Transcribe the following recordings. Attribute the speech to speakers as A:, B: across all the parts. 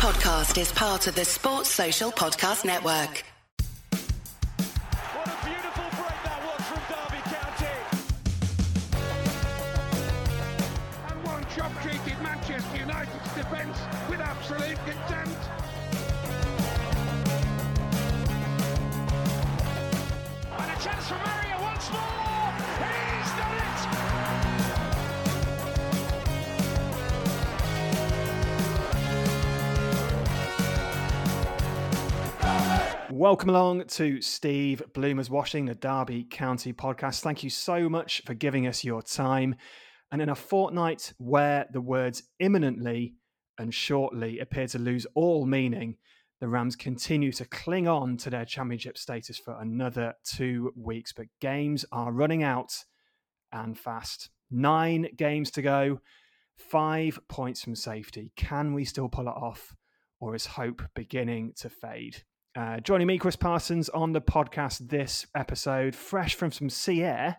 A: podcast is part of the Sports Social Podcast Network.
B: What a beautiful break that was from Derby County.
C: and one job treated Manchester United's defence with absolute contempt.
B: And a chance for Mario once more.
D: Welcome along to Steve Bloomer's Washing, the Derby County podcast. Thank you so much for giving us your time. And in a fortnight where the words imminently and shortly appear to lose all meaning, the Rams continue to cling on to their championship status for another two weeks. But games are running out and fast. Nine games to go, five points from safety. Can we still pull it off, or is hope beginning to fade? Uh, joining me, Chris Parsons, on the podcast this episode, fresh from some sea air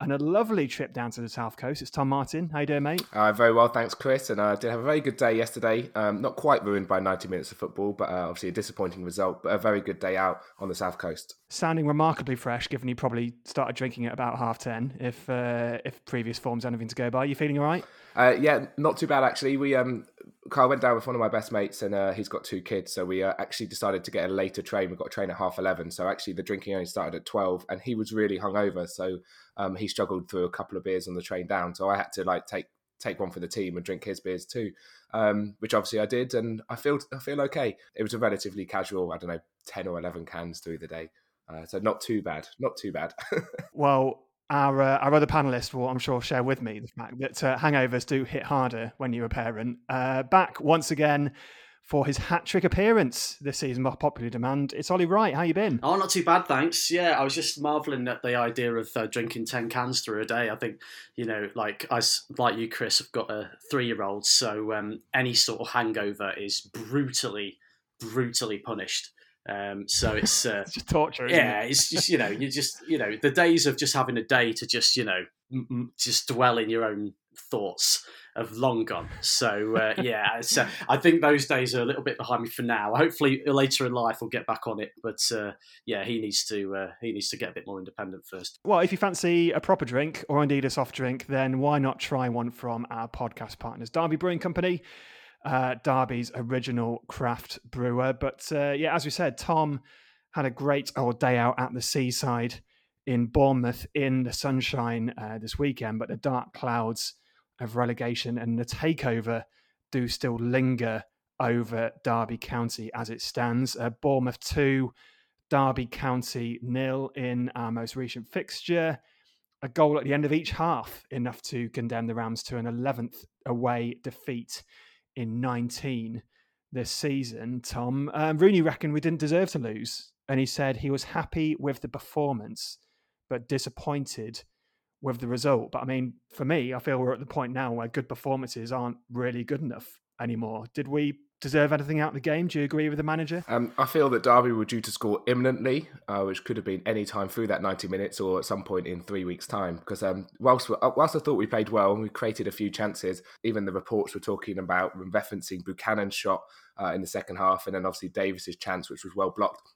D: and a lovely trip down to the south coast. It's Tom Martin. How you doing, mate?
E: Uh, very well, thanks, Chris. And I uh, did have a very good day yesterday. Um, not quite ruined by 90 minutes of football, but uh, obviously a disappointing result, but a very good day out on the south coast.
D: Sounding remarkably fresh, given you probably started drinking at about half ten. If uh, if previous form's anything to go by, you feeling all right?
E: Uh, yeah, not too bad actually. We um, Carl went down with one of my best mates, and uh, he's got two kids, so we uh, actually decided to get a later train. We got a train at half eleven, so actually the drinking only started at twelve, and he was really hungover, so um, he struggled through a couple of beers on the train down. So I had to like take take one for the team and drink his beers too, um, which obviously I did, and I feel I feel okay. It was a relatively casual, I don't know, ten or eleven cans through the day, uh, so not too bad, not too bad.
D: Well, our uh, our other panelists will, I'm sure, share with me the fact that uh, hangovers do hit harder when you're a parent. Uh, back once again for his hat trick appearance this season by popular demand. It's Ollie Wright. How you been?
F: Oh, not too bad, thanks. Yeah, I was just marveling at the idea of uh, drinking ten cans through a day. I think, you know, like I like you, Chris, I've got a three-year-old, so um, any sort of hangover is brutally, brutally punished. Um, so it's uh,
D: It's just torture.
F: Yeah,
D: it?
F: it's just you know, you just you know, the days of just having a day to just you know, m- just dwell in your own thoughts have long gone. So uh, yeah, uh, I think those days are a little bit behind me for now. Hopefully, later in life, we'll get back on it. But uh, yeah, he needs to uh, he needs to get a bit more independent first.
D: Well, if you fancy a proper drink or indeed a soft drink, then why not try one from our podcast partners, Derby Brewing Company, uh, Derby's original craft brewer. But uh, yeah, as we said, Tom had a great old day out at the seaside in Bournemouth in the sunshine uh, this weekend, but the dark clouds of relegation and the takeover do still linger over Derby County as it stands. Uh, Bournemouth 2, Derby County nil in our most recent fixture. A goal at the end of each half, enough to condemn the Rams to an 11th away defeat in 19 this season. Tom, um, Rooney reckoned we didn't deserve to lose, and he said he was happy with the performance, but disappointed with the result. But I mean, for me, I feel we're at the point now where good performances aren't really good enough anymore. Did we deserve anything out of the game? Do you agree with the manager?
E: Um, I feel that Derby were due to score imminently, uh, which could have been any time through that 90 minutes or at some point in three weeks' time. Because um, whilst, uh, whilst I thought we played well and we created a few chances, even the reports were talking about referencing Buchanan's shot uh, in the second half and then obviously Davies's chance, which was well blocked.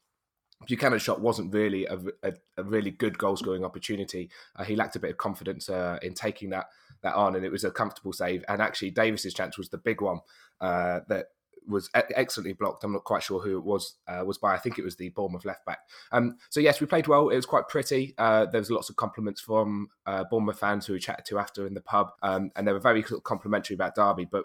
E: Buchanan's shot wasn't really a, a, a really good goal scoring opportunity. Uh, he lacked a bit of confidence uh, in taking that that on, and it was a comfortable save. And actually, Davies's chance was the big one uh, that was excellently blocked. I'm not quite sure who it was uh, was by. I think it was the Bournemouth left back. Um, so yes, we played well. It was quite pretty. Uh, there was lots of compliments from uh, Bournemouth fans who we chatted to after in the pub, um, and they were very complimentary about Derby. But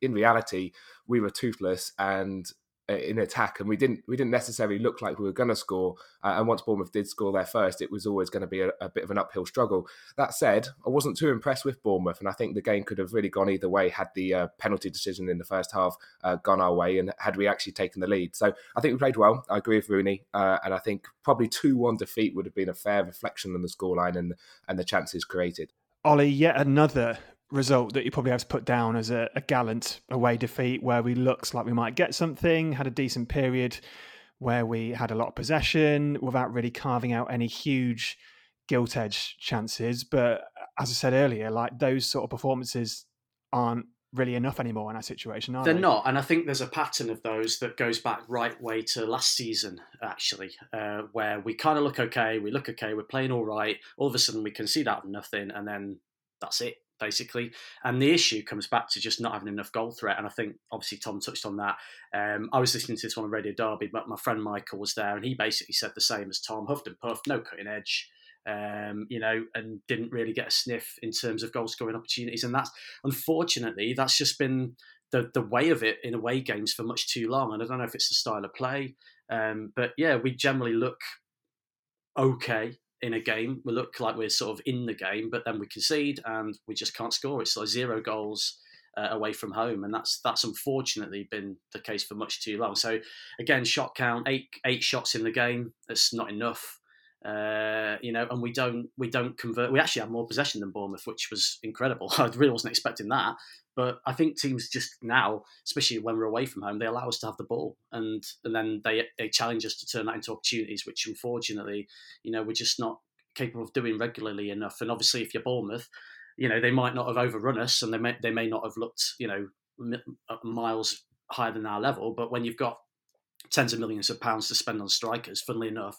E: in reality, we were toothless and in attack, and we didn't we didn't necessarily look like we were going to score. Uh, and once Bournemouth did score their first, it was always going to be a, a bit of an uphill struggle. That said, I wasn't too impressed with Bournemouth, and I think the game could have really gone either way had the uh, penalty decision in the first half uh, gone our way, and had we actually taken the lead. So I think we played well. I agree with Rooney, uh, and I think probably two one defeat would have been a fair reflection on the scoreline and and the chances created.
D: Ollie, yet another result that you probably have to put down as a, a gallant away defeat where we looked like we might get something, had a decent period where we had a lot of possession without really carving out any huge gilt edge chances. But as I said earlier, like those sort of performances aren't really enough anymore in our situation, are
F: They're
D: they?
F: not, and I think there's a pattern of those that goes back right way to last season, actually, uh, where we kind of look okay, we look okay, we're playing all right. All of a sudden, we concede out of nothing, and then that's it, basically. And the issue comes back to just not having enough goal threat. And I think, obviously, Tom touched on that. Um, I was listening to this one on Radio Derby, but my friend Michael was there, and he basically said the same as Tom: huffed and puffed, no cutting edge um, you know, and didn't really get a sniff in terms of goal scoring opportunities. And that's unfortunately that's just been the the way of it in away games for much too long. And I don't know if it's the style of play, um, but yeah, we generally look okay in a game. We look like we're sort of in the game, but then we concede and we just can't score. It's like zero goals. Uh, away from home, and that's that's unfortunately been the case for much too long. So, again, shot count eight eight shots in the game. That's not enough. Uh, you know, and we don't we don't convert. We actually have more possession than Bournemouth, which was incredible. I really wasn't expecting that, but I think teams just now, especially when we're away from home, they allow us to have the ball, and and then they they challenge us to turn that into opportunities, which unfortunately, you know, we're just not capable of doing regularly enough. And obviously, if you're Bournemouth, you know, they might not have overrun us, and they may they may not have looked, you know, miles higher than our level. But when you've got tens of millions of pounds to spend on strikers, funnily enough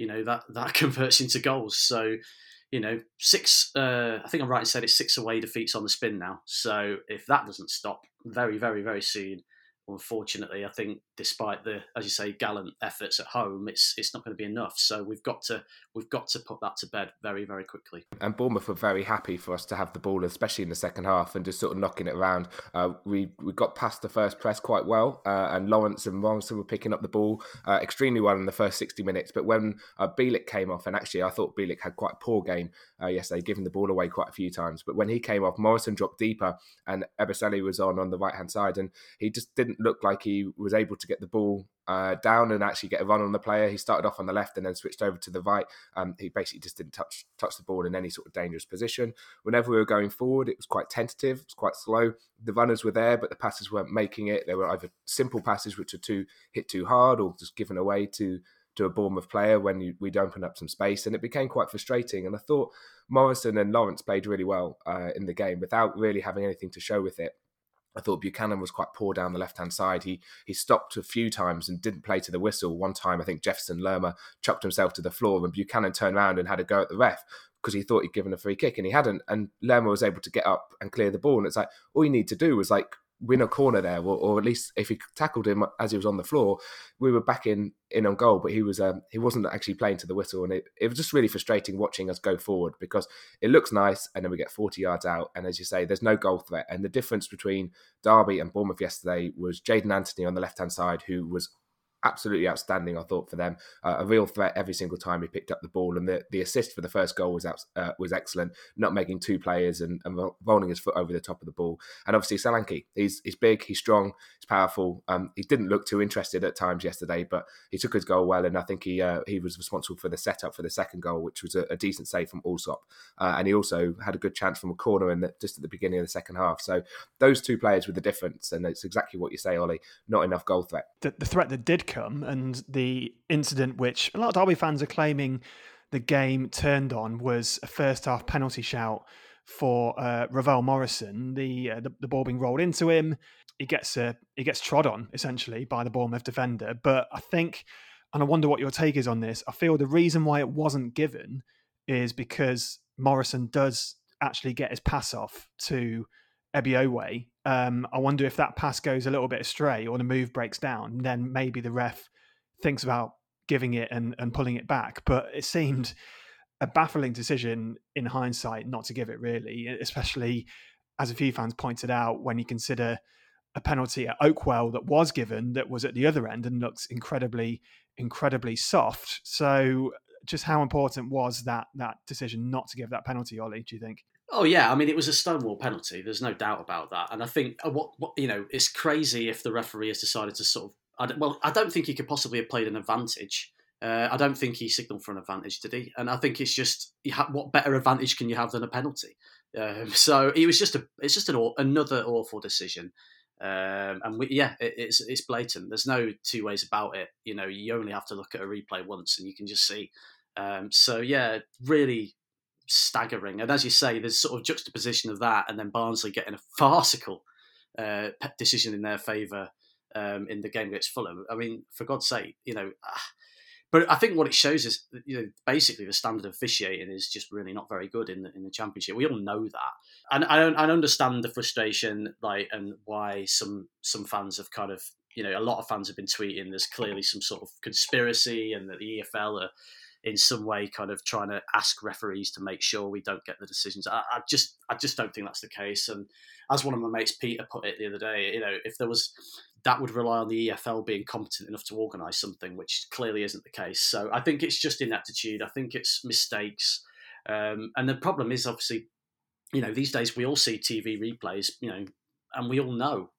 F: you know that that converts into goals. So, you know, six. Uh, I think I'm right in saying it's six away defeats on the spin now. So if that doesn't stop very, very, very soon, unfortunately, I think despite the, as you say, gallant efforts at home, it's it's not going to be enough. So we've got to we've got to put that to bed very very quickly.
E: And Bournemouth were very happy for us to have the ball, especially in the second half, and just sort of knocking it around. Uh, we we got past the first press quite well, uh, and Lawrence and Morrison were picking up the ball uh, extremely well in the first sixty minutes. But when uh, Bielik came off, and actually I thought Bielik had quite a poor game uh, yesterday, giving the ball away quite a few times. But when he came off, Morrison dropped deeper, and Ebosele was on on the right hand side, and he just didn't look like he was able to get the ball uh, down and actually get a run on the player. He started off on the left and then switched over to the right. Um, he basically just didn't touch touch the ball in any sort of dangerous position. Whenever we were going forward, it was quite tentative, it was quite slow. The runners were there, but the passes weren't making it. They were either simple passes which were too hit too hard or just given away to to a Bournemouth player when you, we'd open up some space, and it became quite frustrating. And I thought Morrison and Lawrence played really well uh, in the game without really having anything to show with it. I thought Buchanan was quite poor down the left hand side. He he stopped a few times and didn't play to the whistle. One time, I think Jefferson Lerma chucked himself to the floor, and Buchanan turned around and had a go at the ref because he thought he'd given a free kick and he hadn't. And Lerma was able to get up and clear the ball. And it's like all you need to do was like win a corner there, or, or, at least if he tackled him as he was on the floor, we were back in in on goal. But he was um, he wasn't actually playing to the whistle, and it, it was just really frustrating watching us go forward because it looks nice, and then we get forty yards out, and as you say, there's no goal threat. And the difference between Derby and Bournemouth yesterday was Jaidon Anthony on the left hand side, who was absolutely outstanding. I thought for them, uh, a real threat every single time he picked up the ball, and the, the assist for the first goal was out, uh, was excellent. Not making two players and, and, rolling his foot over the top of the ball, and obviously Solanke, he's he's big, he's strong, he's powerful. Um, he didn't look too interested at times yesterday, but he took his goal well, and I think he uh, he was responsible for the setup for the second goal, which was a, a decent save from Allsop, uh, and he also had a good chance from a corner the, just at the beginning of the second half. So those two players were the difference, and it's exactly what you say, Ollie. Not enough goal threat.
D: The, the threat that did and the incident which a lot of Derby fans are claiming the game turned on was a first half penalty shout for uh, Ravel Morrison. The, uh, the, the ball being rolled into him, he gets uh, he gets trod on essentially by the Bournemouth defender. But I think, and I wonder what your take is on this. I feel the reason why it wasn't given is because Morrison does actually get his pass off to Ebiowei. Um, I wonder if that pass goes a little bit astray or the move breaks down, then maybe the ref thinks about giving it and, and pulling it back. But it seemed a baffling decision in hindsight not to give it, really, especially as a few fans pointed out when you consider a penalty at Oakwell that was given that was at the other end and looks incredibly, incredibly soft. So, just how important was that that decision not to give that penalty, Ollie? Do you think?
F: Oh yeah, I mean it was a stonewall penalty. There's no doubt about that. And I think uh, what, what you know, it's crazy if the referee has decided to sort of. I well, I don't think he could possibly have played an advantage. Uh, I don't think he signalled for an advantage, did he? And I think it's just ha- what better advantage can you have than a penalty? Um, so it was just a, it's just an another awful decision. Um, and we, yeah, it, it's it's blatant. There's no two ways about it. You know, you only have to look at a replay once, and you can just see. Um, so yeah, really staggering. And as you say, there's sort of juxtaposition of that, and then Barnsley getting a farcical uh, decision in their favour um, in the game against Fulham. I mean, for God's sake, you know. Ah, but I think what it shows is, you know, basically the standard of officiating is just really not very good in the, in the championship. We all know that, and I, I understand the frustration, like, and why some some fans have kind of, you know, a lot of fans have been tweeting. There's clearly some sort of conspiracy, and that the EFL are in some way kind of trying to ask referees to make sure we don't get the decisions. I, I, just I just don't think that's the case. And as one of my mates Peter put it the other day, you know, if there was that would rely on the EFL being competent enough to organise something, which clearly isn't the case. So I think it's just ineptitude. I think it's mistakes. Um, and the problem is obviously, you know, these days we all see TV replays, you know, and we all know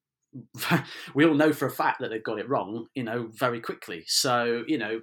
F: we all know for a fact that they've got it wrong, you know, very quickly. So, you know,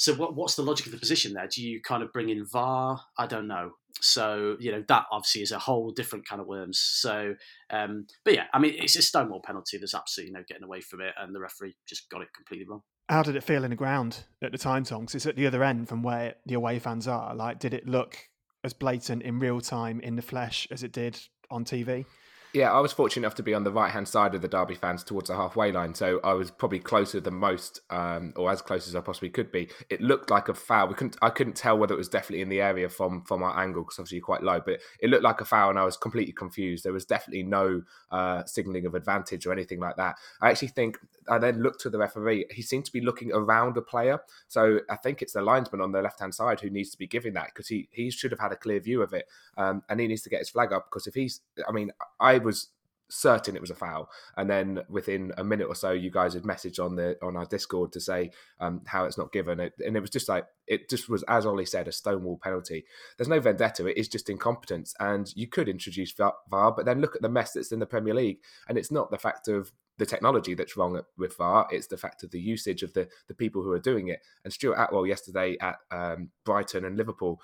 F: so what, what's the logic of the position there? Do you kind of bring in VAR? I don't know. So you know that obviously is a whole different kind of worms. So, um, but yeah, I mean it's a stonewall penalty. There's absolutely no getting away from it, and the referee just got it completely wrong.
D: How did it feel in the ground at the time, Tom? Because it's at the other end from where the away fans are. Like, did it look as blatant in real time in the flesh as it did on TV?
E: Yeah, I was fortunate enough to be on the right hand side of the Derby fans towards the halfway line, so I was probably closer than most, um, or as close as I possibly could be. It looked like a foul. We couldn't, I couldn't tell whether it was definitely in the area from from our angle because obviously you're quite low, but it looked like a foul, and I was completely confused. There was definitely no uh, signalling of advantage or anything like that. I actually think I then looked to the referee. He seemed to be looking around a player, so I think it's the linesman on the left hand side who needs to be giving that because he he should have had a clear view of it, um, and he needs to get his flag up because if he's, I mean, I was certain it was a foul. And then within a minute or so, you guys had messaged on the on our Discord to say um, how it's not given, it, and it was just like it just was as Ollie said, a stonewall penalty. There's no vendetta; it is just incompetence, and you could introduce VAR, but then look at the mess that's in the Premier League, and it's not the fact of the technology that's wrong with VAR. It's the fact of the usage of the the people who are doing it. And Stuart Atwell yesterday at um, Brighton and Liverpool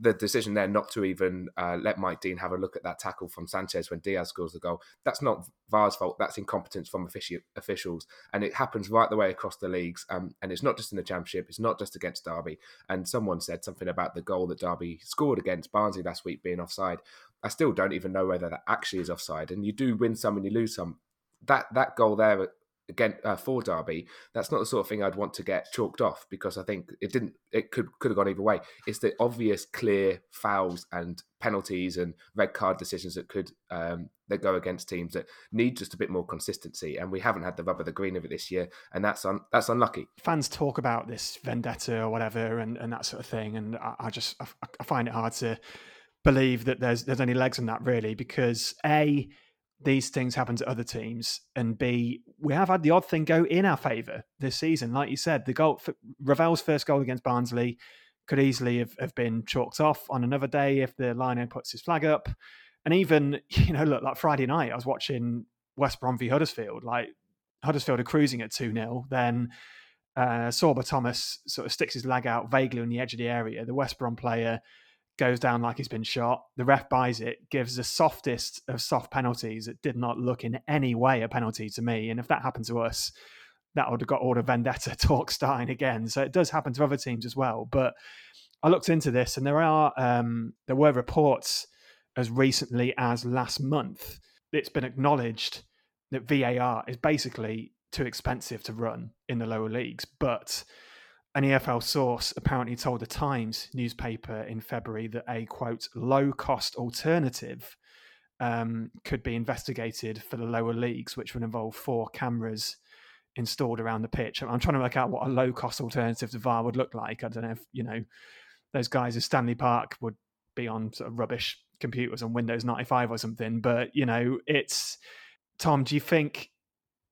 E: the decision there not to even uh, let Mike Dean have a look at that tackle from Sanchez when Diaz scores the goal, that's not VAR's fault. That's incompetence from offici- officials. And it happens right the way across the leagues. Um, and it's not just in the Championship, it's not just against Derby. And someone said something about the goal that Derby scored against Barnsley last week being offside. I still don't even know whether that actually is offside. And you do win some and you lose some. That that goal there again uh, for Derby, that's not the sort of thing I'd want to get chalked off because I think it didn't. It could could have gone either way. It's the obvious, clear fouls and penalties and red card decisions that could um, that go against teams that need just a bit more consistency. And we haven't had the rub of the green of it this year, and that's un, that's unlucky.
D: Fans talk about this vendetta or whatever and, and that sort of thing, and I, I just I, I find it hard to believe that there's there's any legs in that really because a these things happen to other teams, and B, we have had the odd thing go in our favour this season. Like you said, the goal, Ravel's first goal against Barnsley could easily have, have been chalked off on another day if the lino puts his flag up. And even, you know, look, like Friday night, I was watching West Brom v Huddersfield. Like Huddersfield are cruising at 2 0. Then uh, Sorba Thomas sort of sticks his leg out vaguely on the edge of the area. The West Brom player goes down like he's been shot. The ref buys it, gives the softest of soft penalties. It did not look in any way a penalty to me. And if that happened to us, that would have got all the vendetta talk starting again. So it does happen to other teams as well. But I looked into this, and there are um, there were reports as recently as last month. It's been acknowledged that VAR is basically too expensive to run in the lower leagues, but an EFL source apparently told the Times newspaper in February that a quote low cost alternative um, could be investigated for the lower leagues, which would involve four cameras installed around the pitch. I'm trying to work out what a low cost alternative to VAR would look like. I don't know if you know those guys at Stockley Park would be on sort of rubbish computers on Windows 95 or something, but you know, it's Tom. Do you think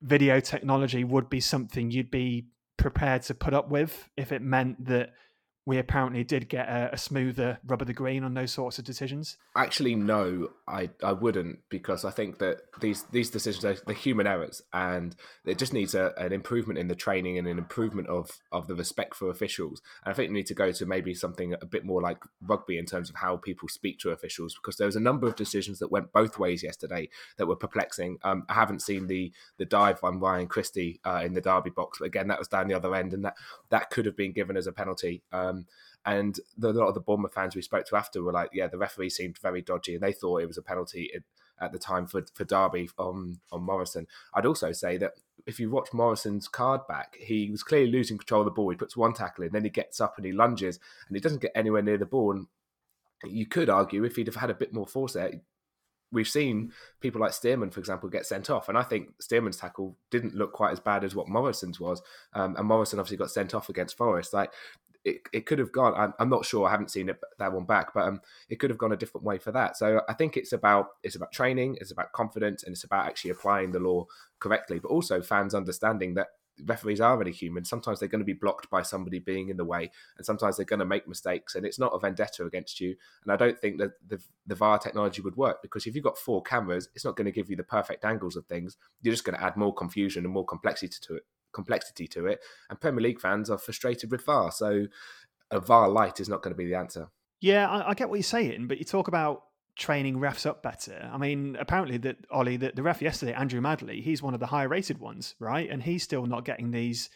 D: video technology would be something you'd be prepared to put up with if it meant that we apparently did get a, a, smoother rub of the green on those sorts of decisions?
E: Actually, no, I, I wouldn't because I think that these these decisions are the human errors, and it just needs a, an improvement in the training and an improvement of of the respect for officials. And I think we need to go to maybe something a bit more like rugby in terms of how people speak to officials because there was a number of decisions that went both ways yesterday that were perplexing. Um, I haven't seen the the dive on Ryan Christie uh, in the Derby box, but again, that was down the other end, and that that could have been given as a penalty. Um, um, and the, a lot of the Bournemouth fans we spoke to after were like, yeah, the referee seemed very dodgy and they thought it was a penalty. At the time for for Derby on on Morrison. I'd also say that if you watch Morrison's card back, he was clearly losing control of the ball. He puts one tackle in, then he gets up and he lunges, and he doesn't get anywhere near the ball. And you could argue if he'd have had a bit more force there, we've seen people like Stearman, for example, get sent off, and I think Stearman's tackle didn't look quite as bad as what Morrison's was, um, and Morrison obviously got sent off against Forest. Like it, it could have gone. I'm, I'm not sure. I haven't seen it that one back, but um, it could have gone a different way for that. So I think it's about it's about training, it's about confidence, and it's about actually applying the law correctly, but also fans understanding that referees are only human. Sometimes they're going to be blocked by somebody being in the way, and sometimes they're going to make mistakes. And it's not a vendetta against you. And I don't think that the, the VAR technology would work because if you've got four cameras, it's not going to give you the perfect angles of things. You're just going to add more confusion and more complexity to it complexity to it. And Premier League fans are frustrated with VAR. So a VAR light is not going to be the answer.
D: Yeah, I, I get what you're saying, but you talk about training refs up better. I mean, apparently that Ollie, the, the ref yesterday, Andrew Madley, he's one of the higher rated ones, right? And he's still not getting these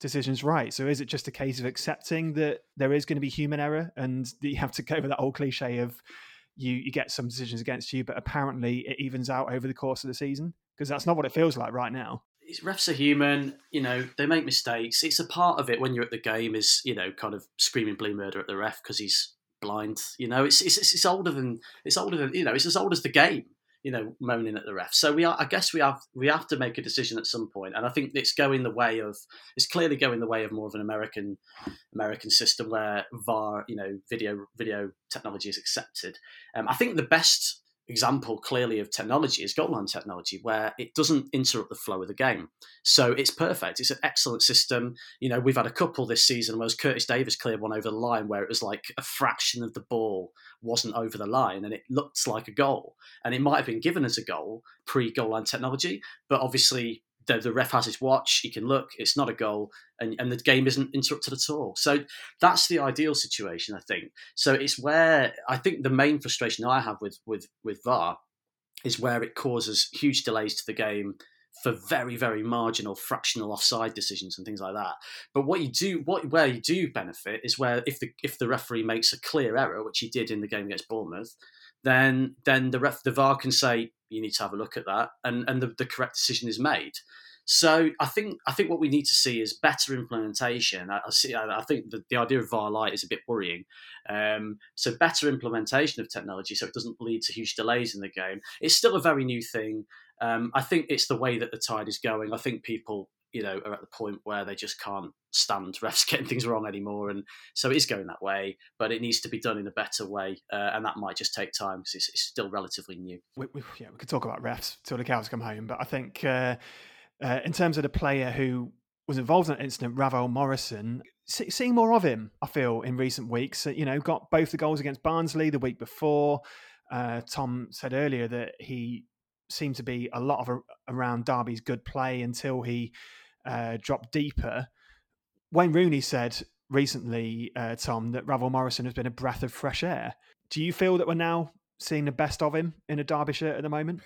D: decisions right. So is it just a case of accepting that there is going to be human error and that you have to go with that old cliche of you you get some decisions against you, but apparently it evens out over the course of the season? Because that's not what it feels like right now
F: refs are human. You know, they make mistakes. It's a part of it when you're at the game. Is you know, kind of screaming blue murder at the ref because he's blind. You know, it's, it's it's older than it's older than you know. It's as old as the game. You know, moaning at the ref. So we are. I guess we have we have to make a decision at some point, and I think it's going the way of. It's clearly going the way of more of an American American system where VAR, you know, video video technology is accepted. Um, I think the best example clearly of technology is goal line technology where it doesn't interrupt the flow of the game. So it's perfect. It's an excellent system. You know we've had a couple this season where Curtis Davies cleared one over the line where it was like a fraction of the ball wasn't over the line and it looked like a goal. And it might have been given as a goal pre goal line technology but obviously the, the ref has his watch, he can look, it's not a goal, and, and the game isn't interrupted at all. So that's the ideal situation, I think. So it's where I think the main frustration I have with with with VAR is where it causes huge delays to the game for very very marginal fractional offside decisions and things like that but what you do what where you do benefit is where if the if the referee makes a clear error which he did in the game against Bournemouth then then the ref the VAR can say you need to have a look at that, and and the, the correct decision is made. So I think I think what we need to see is better implementation. I, I see. I, I, think the, the idea of VAR light is a bit worrying. Um, so better implementation of technology, so it doesn't lead to huge delays in the game. It's still a very new thing. Um, I think it's the way that the tide is going. I think people you know, are at the point where they just can't stand refs getting things wrong anymore. And so it is going that way, but it needs to be done in a better way. Uh, and that might just take time because it's, it's, still relatively new.
D: We, we, yeah, we could talk about refs till the cows come home, but I think uh, uh, in terms of the player who was involved in that incident, Ravel Morrison, see, seeing more of him, I feel, in recent weeks. You know, got both the goals against Barnsley the week before. Uh, Tom said earlier that he seemed to be a lot of a, around Derby's good play until he uh, drop deeper. Wayne Rooney said recently, uh, Tom, that Ravel Morrison has been a breath of fresh air. Do you feel that we're now seeing the best of him in a Derby shirt at the moment?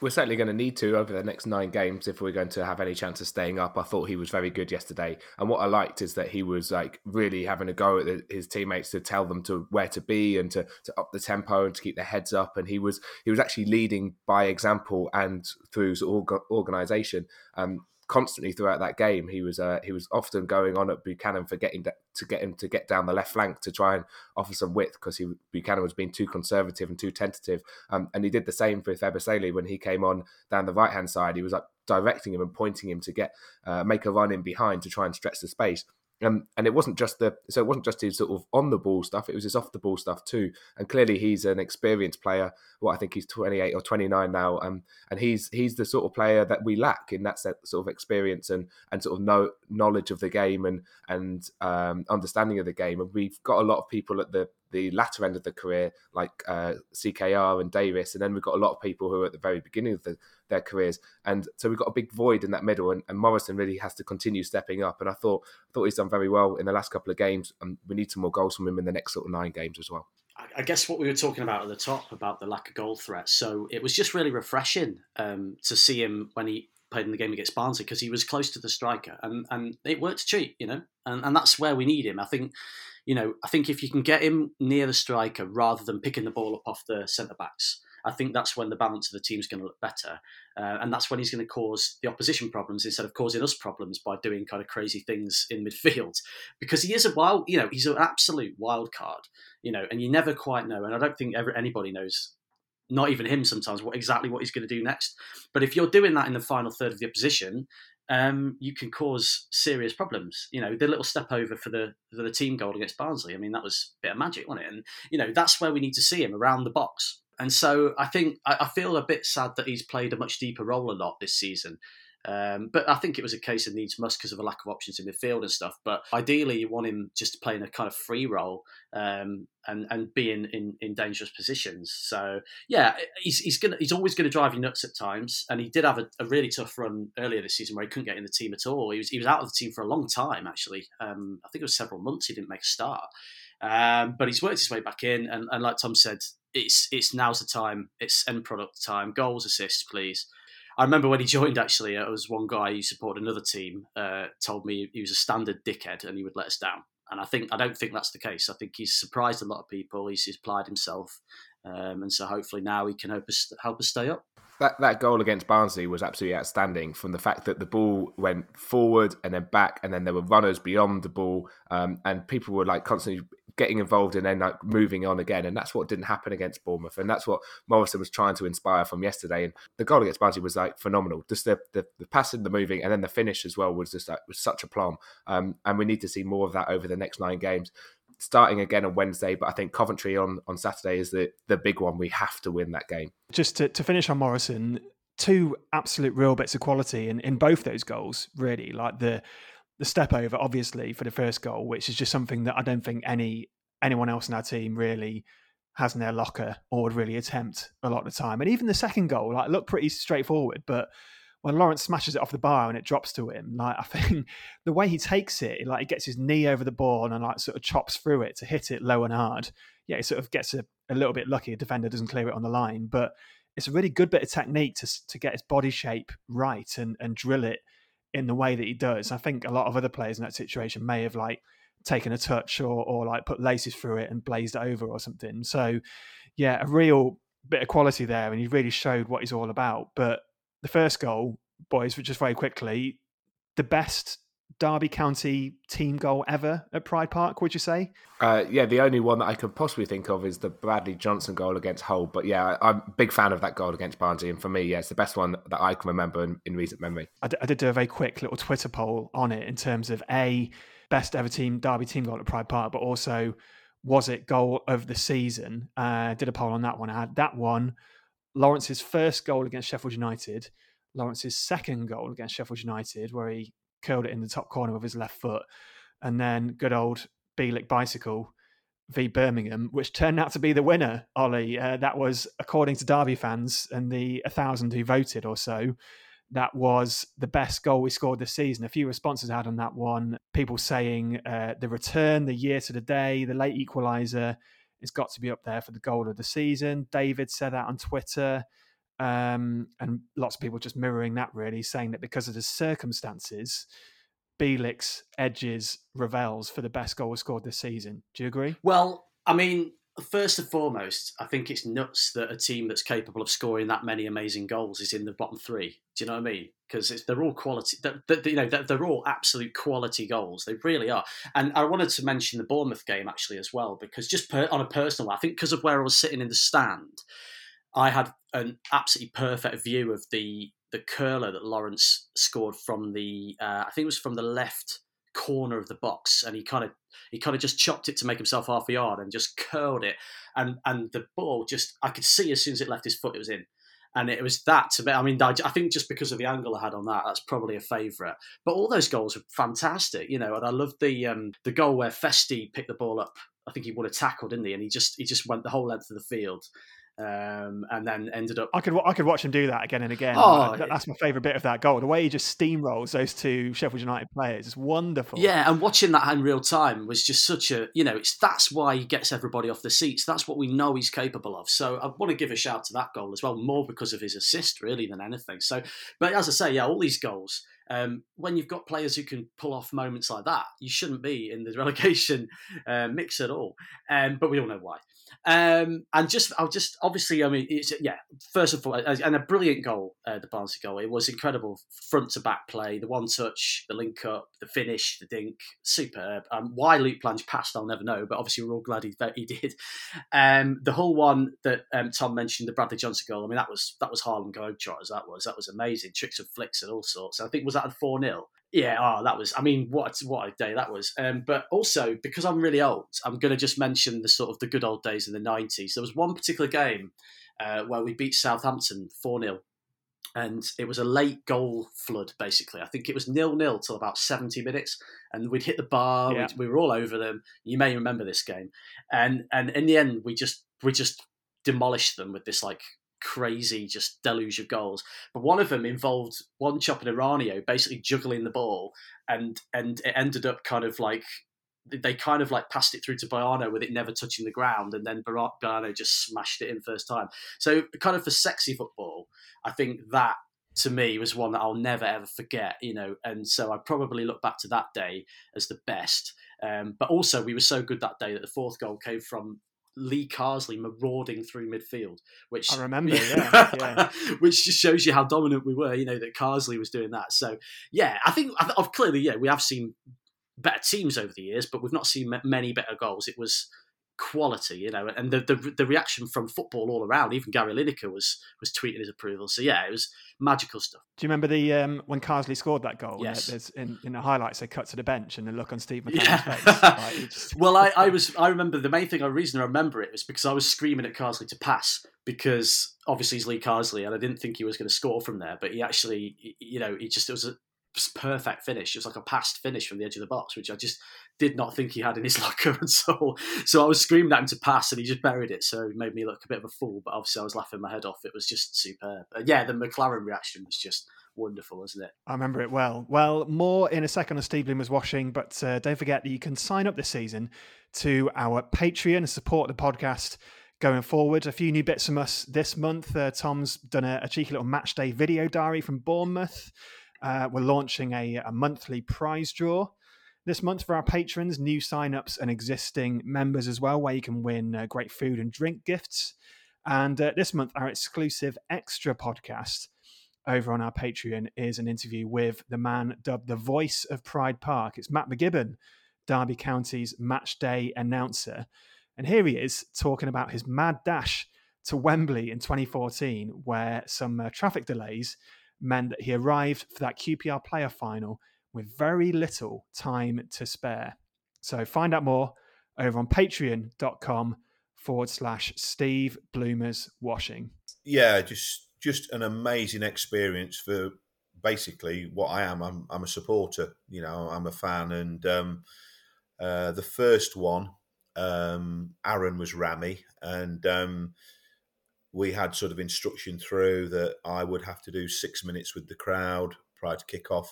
E: We're certainly going to need to over the next nine games if we're going to have any chance of staying up. I thought he was very good yesterday, and what I liked is that he was like really having a go at his teammates to tell them to where to be and to, to up the tempo and to keep their heads up. And he was he was actually leading by example and through sort of organisation. Um, constantly throughout that game. He was uh, he was often going on at Buchanan for getting to get him to get down the left flank to try and offer some width because he Buchanan was being too conservative and too tentative. Um, and he did the same with Ebosele when he came on down the right hand side. He was like directing him and pointing him to get uh, make a run in behind to try and stretch the space. Um, and it wasn't just the so it wasn't just his sort of on the ball stuff; it was his off the ball stuff too. And clearly, he's an experienced player. Well, I think he's twenty eight or twenty nine now, um, and he's he's the sort of player that we lack in that sort of experience and and sort of know, knowledge of the game and and um, understanding of the game. And we've got a lot of people at the the latter end of the career, like uh, CKR and Davies, and then we've got a lot of people who are at the very beginning of the, their careers, and so we've got a big void in that middle. And, and, Morrison really has to continue stepping up. And I thought I thought he's done very well in the last couple of games, and we need some more goals from him in the next sort of nine games as well.
F: I guess what we were talking about at the top about the lack of goal threat. So it was just really refreshing um, to see him when he played in the game against Barnsley because he was close to the striker and, and it worked cheap, you know, and, and that's where we need him. I think you know, I think if you can get him near the striker rather than picking the ball up off the centre backs I think that's when the balance of the team's going to look better. Uh, and that's when he's going to cause the opposition problems instead of causing us problems by doing kind of crazy things in midfield. Because he is a wild, you know, he's an absolute wild card, you know, and you never quite know. And I don't think ever anybody knows not even him sometimes what exactly what he's going to do next. But if you're doing that in the final third of the opposition, um, you can cause serious problems. You know, the little step over for the for the team goal against Barnsley. I mean, that was a bit of magic, wasn't it? And you know, that's where we need to see him around the box. And so I think I, I feel a bit sad that he's played a much deeper role a lot this season. Um, but I think it was a case of needs must because of a lack of options in midfield and stuff. But ideally, you want him just to play in a kind of free role um, and and be in, in, dangerous positions. So yeah, he's he's gonna he's always to drive you nuts at times. And he did have a, a, really tough run earlier this season where he couldn't get in the team at all. He was he was out of the team for a long time actually. Um, I think it was several months he didn't make a start. Um, but he's worked his way back in, and, and like Tom said, it's it's now's the time. It's end product time. Goals, assists, please. I remember when he joined, actually, it was one guy who supported another team uh, told me he was a standard dickhead and he would let us down. And I think I don't think that's the case. I think he's surprised a lot of people. He's, he's applied himself, um, and so hopefully now he can help us help us stay up.
E: That that goal against Barnsley was absolutely outstanding. From the fact that the ball went forward and then back, and then there were runners beyond the ball, um, and people were like constantly getting involved and then like moving on again. And that's what didn't happen against Bournemouth. And that's what Morrison was trying to inspire from yesterday. And the goal against Barnsley was like phenomenal. Just the, the, the passing, the moving, and then the finish as well was just like was such a plum. Um, and we need to see more of that over the next nine games. Starting again on Wednesday, but I think Coventry on, on Saturday is the, the big one. We have to win that game.
D: Just to, to finish on Morrison, two absolute real bits of quality in, in both those goals, really. Like the the step over, obviously, for the first goal, which is just something that I don't think any anyone else in our team really has in their locker or would really attempt a lot of the time. And even the second goal, like looked pretty straightforward, but when Lawrence smashes it off the bar and it drops to him, like I think the way he takes it, like he gets his knee over the ball and like sort of chops through it to hit it low and hard. Yeah, he sort of gets a, a little bit lucky. A defender doesn't clear it on the line, but it's a really good bit of technique to to get his body shape right and and drill it in the way that he does. I think a lot of other players in that situation may have like taken a touch or or like put laces through it and blazed it over or something. So yeah, a real bit of quality there, and he really showed what he's all about. But the first goal, boys, just very quickly, the best Derby County team goal ever at Pride Park, would you say?
E: Uh, yeah, the only one that I could possibly think of is the Bradley Johnson goal against Hull. But yeah, I'm a big fan of that goal against Barnsley. And for me, yeah, it's the best one that I can remember in, in recent memory.
D: I, d- I did do a very quick little Twitter poll on it in terms of A, best ever team Derby team goal at Pride Park, but also was it goal of the season? Uh, did a poll on that one. I had that one. Lawrence's first goal against Sheffield United, Lawrence's second goal against Sheffield United, where he curled it in the top corner with his left foot. And then good old Bielik bicycle v Birmingham, which turned out to be the winner, Ollie. Uh, that was, according to Derby fans and the 1,000 who voted or so, that was the best goal we scored this season. A few responses had on that one. People saying uh, the return, the year to the day, the late equaliser has got to be up there for the goal of the season. David said that on Twitter. Um, and lots of people just mirroring that, really, saying that because of the circumstances, Bielik's edges Ravel's for the best goal scored this season. Do you agree?
F: Well, I mean, first and foremost, I think it's nuts that a team that's capable of scoring that many amazing goals is in the bottom three. Do you know what I mean? Because they're all quality. They're, they're, you know, they're, all absolute quality goals. They really are. And I wanted to mention the Bournemouth game actually as well, because just per, on a personal, I think because of where I was sitting in the stand, I had an absolutely perfect view of the the curler that Lawrence scored from the. Uh, I think it was from the left corner of the box, and he kind of he kind of just chopped it to make himself half a yard and just curled it, and and the ball just I could see as soon as it left his foot it was in. And it was that to me. I mean, I, I think just because of the angle I had on that, that's probably a favourite. But all those goals were fantastic, you know. And I loved the um, the goal where Festy picked the ball up. I think he would have tackled, didn't he? And he just he just went the whole length of the field um, and then ended up.
D: I could I could watch him do that again and again. Oh, that's my favourite bit of that goal. The way he just steamrolls those two Sheffield United players is wonderful.
F: Yeah, and watching that in real time was just such a you know it's that's why he gets everybody off the seats. That's what we know he's capable of. So I want to give a shout to that goal as well, more because of his assist really than anything. So, but as I say, yeah, all these goals. Um, when you've got players who can pull off moments like that, you shouldn't be in the relegation uh, mix at all. Um, but we all know why. Um, and just, I'll just obviously, I mean, it's yeah. First of all, and a brilliant goal, uh, the Barnsley goal. It was incredible, front to back play, the one touch, the link up, the finish, the dink, superb. Um, why Luke Plange passed, I'll never know, but obviously we're all glad he, he did. Um, the whole one that um, Tom mentioned, the Bradley Johnson goal. I mean, that was that was Harlem Globetrotters. That was that was amazing. Tricks and flicks and all sorts. I think was that at four 0 yeah, oh, that was. I mean, what what a day that was. Um, but also because I'm really old, I'm going to just mention the sort of the good old days in the '90s. There was one particular game uh, where we beat Southampton four 0 and it was a late goal flood. Basically, I think it was nil nil till about 70 minutes, and we'd hit the bar.
D: Yeah.
F: We were all over them. You may remember this game, and and in the end, we just we just demolished them with this like crazy just deluge of goals. But one of them involved Wanchope and Eranio basically juggling the ball, and and it ended up kind of like they kind of like passed it through to Baiano with it never touching the ground, and then Baiano just smashed it in first time. So kind of for sexy football, I think that to me was one that I'll never ever forget, you know, and so I probably look back to that day as the best. Um, but also, we were so good that day that the fourth goal came from Lee Carsley marauding through midfield, which
D: I remember, yeah, yeah.
F: which just shows you how dominant we were. You know that Carsley was doing that. So yeah, I think I've clearly yeah we have seen better teams over the years, but we've not seen many better goals. It was quality, you know, and the, the the, reaction from football all around. Even Gary Lineker was was tweeting his approval. So yeah, it was magical stuff.
D: Do you remember the um, when Carsley scored that goal?
F: Yes.
D: There's in, in the highlights they cut to the bench and the look on Steve McClaren's
F: Yeah.
D: face. Like, just-
F: well, I, I was I remember the main thing. The reason I remember it was because I was screaming at Carsley to pass because obviously he's Lee Carsley, and I didn't think he was going to score from there. But he actually, you know, he just it was a perfect finish. It was like a passed finish from the edge of the box, which I just did not think he had in his locker at all. So I was screaming at him to pass, and he just buried it. So it made me look a bit of a fool. But obviously, I was laughing my head off. It was just superb. Uh, yeah, the McClaren reaction was just wonderful, wasn't it?
D: I remember it well. Well, more in a second on Steve Bloomer's washing, but uh, don't forget that you can sign up this season to our Patreon and support the podcast going forward. A few new bits from us this month. Uh, Tom's done a, a cheeky little match day video diary from Bournemouth. Uh, we're launching a, a monthly prize draw this month for our patrons, new sign-ups and existing members as well, where you can win uh, great food and drink gifts. And uh, this month, our exclusive extra podcast over on our Patreon is an interview with the man dubbed the voice of Pride Park. It's Matt McGibbon, Derby County's match day announcer. And here he is talking about his mad dash to Wembley in 2014, where some uh, traffic delays meant that he arrived for that QPR player final with very little time to spare. So find out more over on patreon.com forward slash Steve Bloomers Washing.
G: yeah, just just an amazing experience for basically what I am. I'm I'm a supporter, you know, I'm a fan, and um, uh, the first one, um, Aaron was Rammie, and um, we had sort of instruction through that I would have to do six minutes with the crowd prior to kickoff.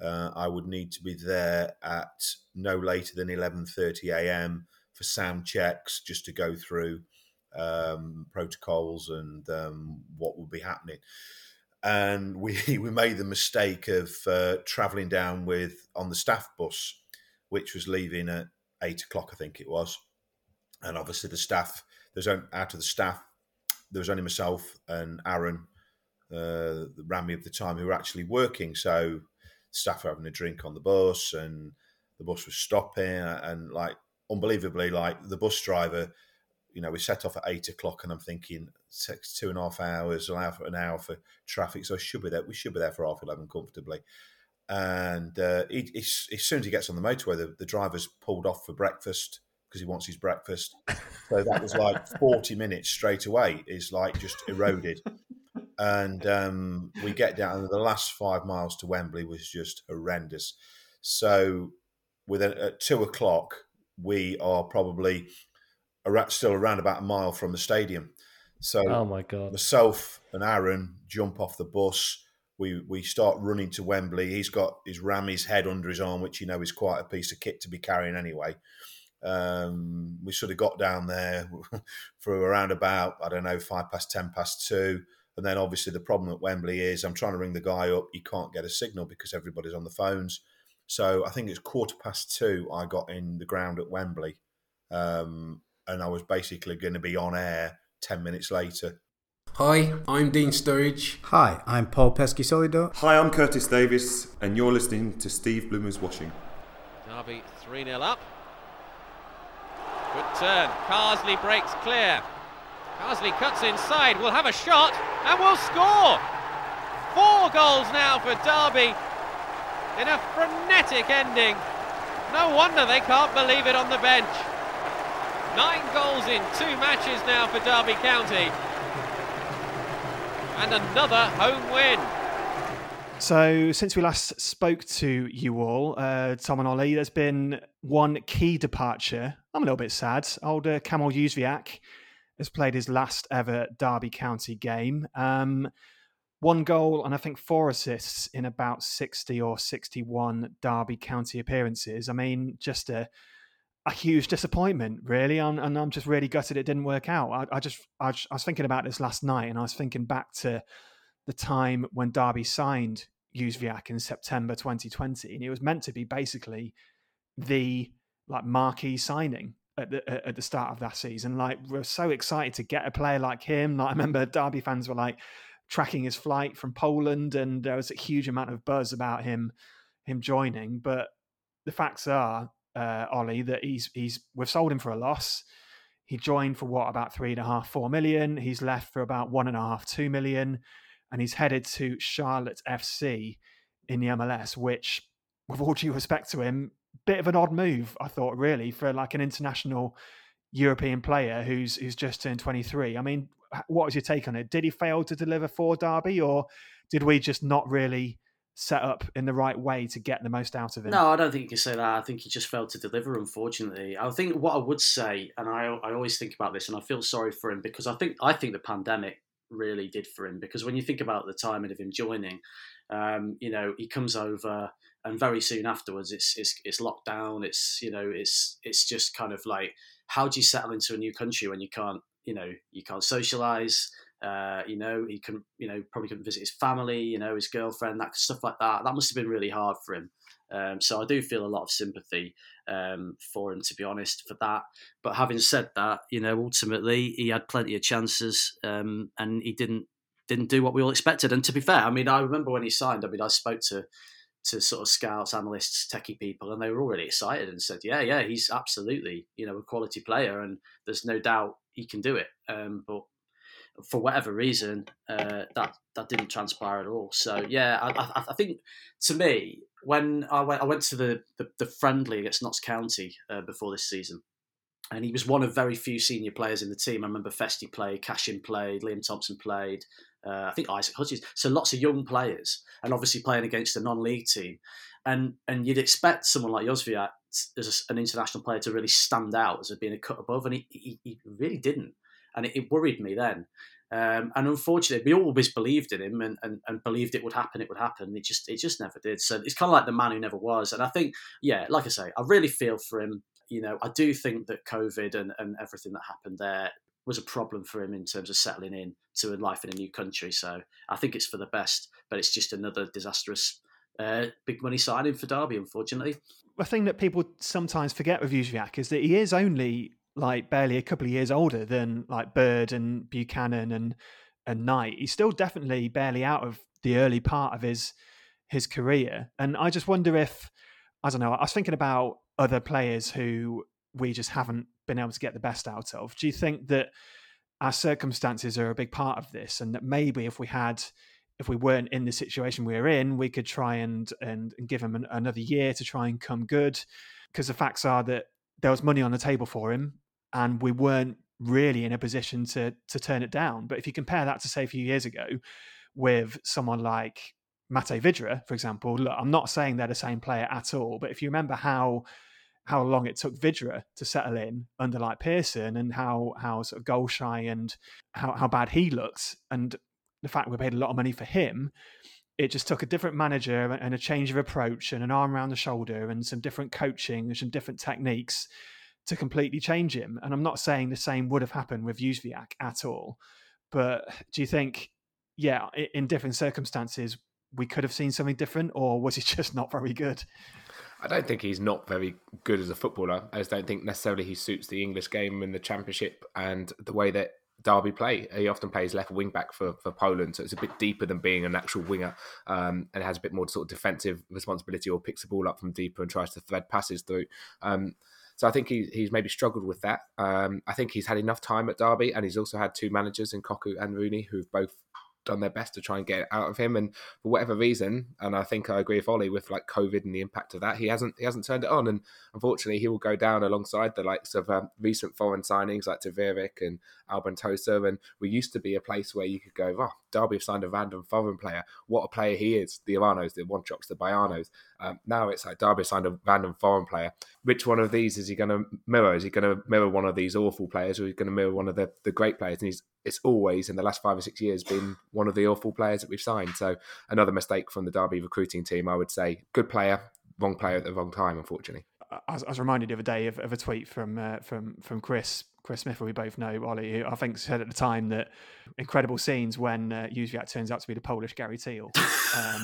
G: Uh, I would need to be there at no later than eleven thirty a.m. for sound checks, just to go through um, protocols and um, what would be happening. And we we made the mistake of uh, travelling down with on the staff bus, which was leaving at eight o'clock, I think it was. And obviously, the staff there's out of the staff there was only myself and Aaron, uh, Rammie of the time, who were actually working. So staff were having a drink on the bus, and the bus was stopping, and like unbelievably, like the bus driver you know, we set off at eight o'clock, and I'm thinking six, two and a half hours, allow an hour for traffic, so I should be there. We should be there for half eleven comfortably. And uh, he, he, as soon as he gets on the motorway, the, the driver's pulled off for breakfast because he wants his breakfast. So that was like forty minutes straight away. Is like just eroded. And um, we get down, and the last five miles to Wembley was just horrendous. So, within at two o'clock, we are probably around, still around about a mile from the stadium. So
H: Oh my god.
G: myself and Aaron jump off the bus. We we start running to Wembley. He's got his Rammie's head under his arm, which you know is quite a piece of kit to be carrying anyway. Um, we sort of got down there for around about I don't know five past ten past two, And then obviously the problem at Wembley is I'm trying to ring the guy up, you can't get a signal because everybody's on the phones. So I think it's quarter past two. I got in the ground at Wembley, um, and I was basically going to be on air ten minutes later.
H: Hi, I'm Dean Sturridge.
I: Hi, I'm Paul Peschisolido.
J: Hi, I'm Curtis Davies, and you're listening to Steve Bloomer's Washing.
K: Derby 3 0 up. Good turn. Carsley breaks clear. Carsley cuts inside, will have a shot, and will score! Four goals now for Derby in a frenetic ending. No wonder they can't believe it on the bench. Nine goals in two matches now for Derby County. And another home win.
D: So, since we last spoke to you all, uh, Tom and Ollie, there's been one key departure. I'm a little bit sad. Older Kamil Jóźwiak has played his last ever Derby County game. Um, one goal and I think four assists in about 60 or 61 Derby County appearances. I mean, just a a huge disappointment, really. And, and I'm just really gutted it didn't work out. I, I just I, I, was thinking about this last night, and I was thinking back to the time when Derby signed Jóźwiak in September 2020, and it was meant to be basically the like marquee signing at the at the start of that season. Like we're so excited to get a player like him. Like I remember Derby fans were like tracking his flight from Poland, and there was a huge amount of buzz about him him joining. But the facts are uh, Ollie that he's he's we've sold him for a loss. He joined for what about three and a half, four million. He's left for about one and a half, two million, and he's headed to Charlotte FC in the MLS. Which, with all due respect to him, bit of an odd move, I thought, really, for like an international European player who's who's just turned twenty three. I mean, what was your take on it? Did he fail to deliver for Derby, or did we just not really? set up in the right way to get the most out of him.
F: No, I don't think you can say that. I think he just failed to deliver, unfortunately. I think what I would say, and I, I always think about this, and I feel sorry for him because I think I think the pandemic really did for him because when you think about the timing of him joining, um, you know, he comes over and very soon afterwards it's it's it's lockdown. It's you know it's it's just kind of like how do you settle into a new country when you can't you know you can't socialize uh, you know, he can, you know, probably couldn't visit his family, you know, his girlfriend, that stuff like that. That must have been really hard for him. Um, so I do feel a lot of sympathy um, for him, to be honest, for that. But having said that, you know, ultimately he had plenty of chances, um, and he didn't didn't do what we all expected. And to be fair, I mean, I remember when he signed. I mean, I spoke to to sort of scouts, analysts, techie people, and they were all really excited and said, "Yeah, yeah, he's absolutely you know a quality player, and there's no doubt he can do it." Um, but for whatever reason, uh, that that didn't transpire at all. So yeah, I, I, I, think to me, when I went, I went to the the, the friendly against Notts County uh, before this season, and he was one of very few senior players in the team. I remember Festy played, Cashin played, Liam Thompson played. Uh, I think Isaac Hutchins. So lots of young players, and obviously playing against a non-league team, and and you'd expect someone like Jóźwiak as an international player to really stand out as being a cut above, and he, he, he really didn't and it, it worried me then. Um, and unfortunately, we always believed in him and, and, and, believed it would happen. It would happen. It just it just never did. So it's kind of like the man who never was. And I think, yeah, like I say, I really feel for him. You know, I do think that COVID and, and everything that happened there was a problem for him in terms of settling in to a life in a new country. So I think it's for the best, but it's just another disastrous uh, big money signing for Derby, unfortunately.
D: The thing that people sometimes forget with Jóźwiak is that he is only like barely a couple of years older than like Bird and Buchanan and and Knight. He's still definitely barely out of the early part of his his career. And I just wonder if I don't know, I was thinking about other players who we just haven't been able to get the best out of. Do you think that our circumstances are a big part of this and that maybe if we had if we weren't in the situation we are in, we could try and and, and give him an, another year to try and come good. Because the facts are that there was money on the table for him and we weren't really in a position to to turn it down. But if you compare that to say a few years ago with someone like Mate Vydra, for example, look, I'm not saying they're the same player at all, but if you remember how how long it took Vydra to settle in under like Pearson and how how sort of goal shy and how, how bad he looked and the fact we paid a lot of money for him, it just took a different manager and a change of approach and an arm around the shoulder and some different coaching and some different techniques to completely change him. And I'm not saying the same would have happened with Jóźwiak at all, but do you think yeah, in different circumstances, we could have seen something different, or was he just not very good?
E: I don't think he's not very good as a footballer. I just don't think necessarily he suits the English game and the Championship and the way that Derby play. He often plays left wing back for, for Poland, so it's a bit deeper than being an actual winger um, and has a bit more sort of defensive responsibility or picks the ball up from deeper and tries to thread passes through. Um, so I think he, he's maybe struggled with that. Um, I think he's had enough time at Derby, and he's also had two managers in Cocu and Rooney who've both done their best to try and get out of him. And for whatever reason, and I think I agree with Ollie with like COVID and the impact of that, he hasn't he hasn't turned it on. And unfortunately, he will go down alongside the likes of um, recent foreign signings like Taveric and Albin Tosa. And we used to be a place where you could go, oh, Derby have signed a random foreign player. What a player he is. The Eranios, the Wanchopes, the Baianos. Um, now it's like Derby signed a random foreign player. Which one of these is he going to mirror? Is he going to mirror one of these awful players or is he going to mirror one of the, the great players? And he's it's always in the last five or six years been one of the awful players that we've signed. So another mistake from the Derby recruiting team, I would say. Good player, wrong player at the wrong time, unfortunately.
D: I was, I was reminded the other day of, of a tweet from uh, from from Chris Chris Smith, who we both know, Ollie, who I think said at the time that incredible scenes when uh, turns out to be the Polish Gary Teale. Um,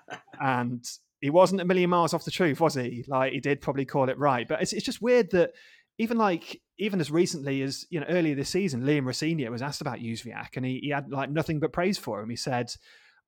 D: and he wasn't a million miles off the truth, was he? Like he did probably call it right. But it's, it's just weird that even like even as recently as you know earlier this season, Liam Rosenior was asked about Jozwiak and he, he had like nothing but praise for him. He said,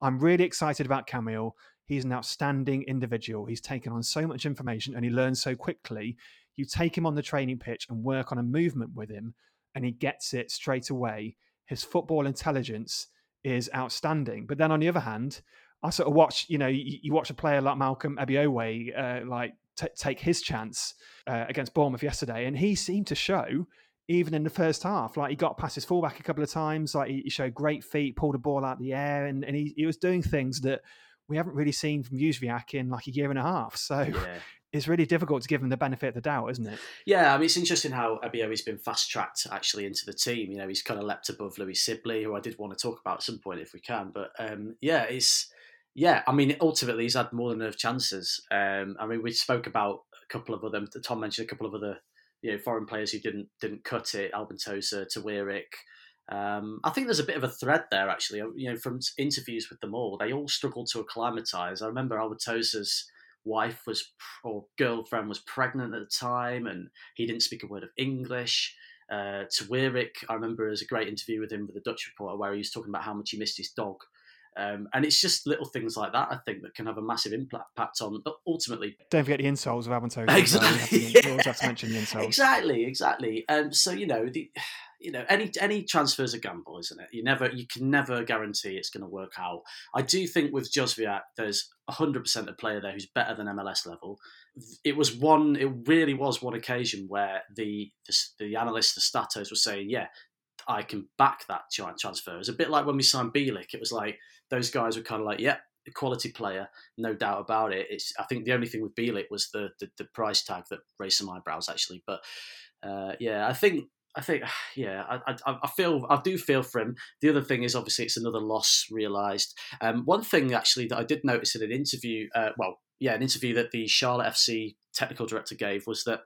D: "I'm really excited about Kamil. He's an outstanding individual. He's taken on so much information and he learns so quickly. You take him on the training pitch and work on a movement with him, and he gets it straight away. His football intelligence is outstanding. But then on the other hand, I sort of watch, you know, you, you watch a player like Malcolm Ebiowei, uh, like t- take his chance uh, against Bournemouth yesterday, and he seemed to show even in the first half. Like he got past his fullback a couple of times. Like he, showed great feet, pulled a ball out of the air, and, and he, he was doing things that we haven't really seen from Jozwiak in like a year and a half. So yeah. it's really difficult to give him the benefit of the doubt, isn't it?
F: Yeah, I mean it's interesting how Ebiowei's been fast tracked actually into the team. You know, he's kind of leapt above Louie Sibley, who I did want to talk about at some point if we can. But um, yeah, it's yeah, I mean, ultimately he's had more than enough chances. Um, I mean, we spoke about a couple of other. Tom mentioned a couple of other, you know, foreign players who didn't didn't cut it. Albin Tosa, Tawiric. Um, I think there's a bit of a thread there actually. You know, from interviews with them all, they all struggled to acclimatise. I remember Albin Tosa's wife was or girlfriend was pregnant at the time, and he didn't speak a word of English. Uh, Tawiric, I remember as a great interview with him with the Dutch reporter where he was talking about how much he missed his dog um, and it's just little things like that, I think, that can have a massive impact on ultimately.
D: Don't forget the insoles of Avantoga.
F: Exactly.
D: You have, to, have to mention the insoles.
F: Exactly, exactly. Um, so you know, the, you know, any any transfer is a gamble, isn't it? You never, you can never guarantee it's going to work out. I do think with Jozwiak, there's 100% a player there who's better than MLS level. It was one, it really was one occasion where the the, the analysts, the statos, were saying, yeah, I can back that giant transfer. It's a bit like when we signed Bielik. It was like those guys were kind of like, "Yep, yeah, quality player, no doubt about it." It's I think the only thing with Bielik was the, the, the price tag that raised some eyebrows actually. But uh, yeah, I think I think yeah, I, I, I feel I do feel for him. The other thing is obviously it's another loss realised. Um, one thing actually that I did notice in an interview, uh, well, yeah, an interview that the Charlotte FC technical director gave was that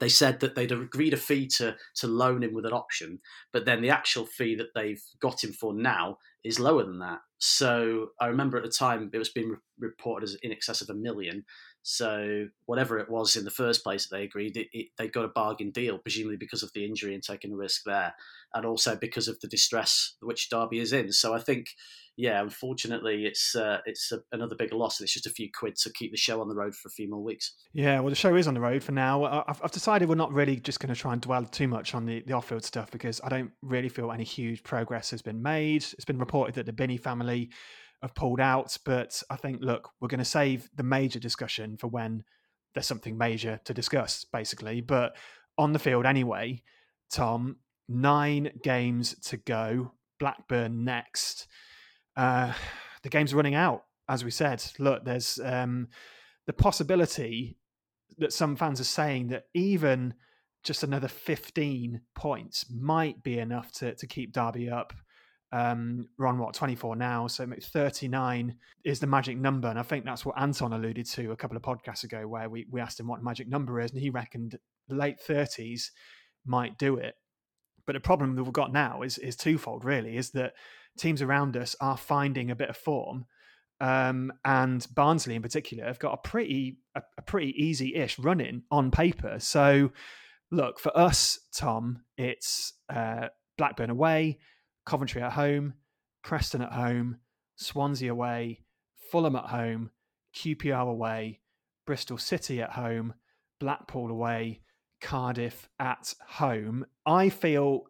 F: they said that they'd agreed a fee to to loan him with an option, but then the actual fee that they've got him for now is lower than that. So I remember at the time it was being re- reported as in excess of a million. So whatever it was in the first place that they agreed, it, it, they got a bargain deal, presumably because of the injury and taking a risk there, and also because of the distress which Derby is in. So I think yeah, unfortunately, it's uh, it's a, another big loss. It's just a few quid to keep the show on the road for a few more weeks.
D: Yeah, well, the show is on the road for now. I've, I've decided we're not really just going to try and dwell too much on the, the off field stuff because I don't really feel any huge progress has been made. It's been reported that the Binney family have pulled out, but I think, look, we're going to save the major discussion for when there's something major to discuss, basically. But on the field anyway, Tom, nine games to go. Blackburn next uh, the game's running out. As we said, look, there's um, the possibility that some fans are saying that even just another 15 points might be enough to, to keep Derby up. Um, we're on what 24 now, so 39 is the magic number, and I think that's what Anton alluded to a couple of podcasts ago, where we, we asked him what magic number is, and he reckoned late 30s might do it. But the problem that we've got now is is twofold, really, is that teams around us are finding a bit of form. Um, and Barnsley in particular have got a pretty a, a pretty easy-ish running on paper. So, look for us, Tom. It's uh, Blackburn away, Coventry at home, Preston at home, Swansea away, Fulham at home, QPR away, Bristol City at home, Blackpool away, Cardiff at home. I feel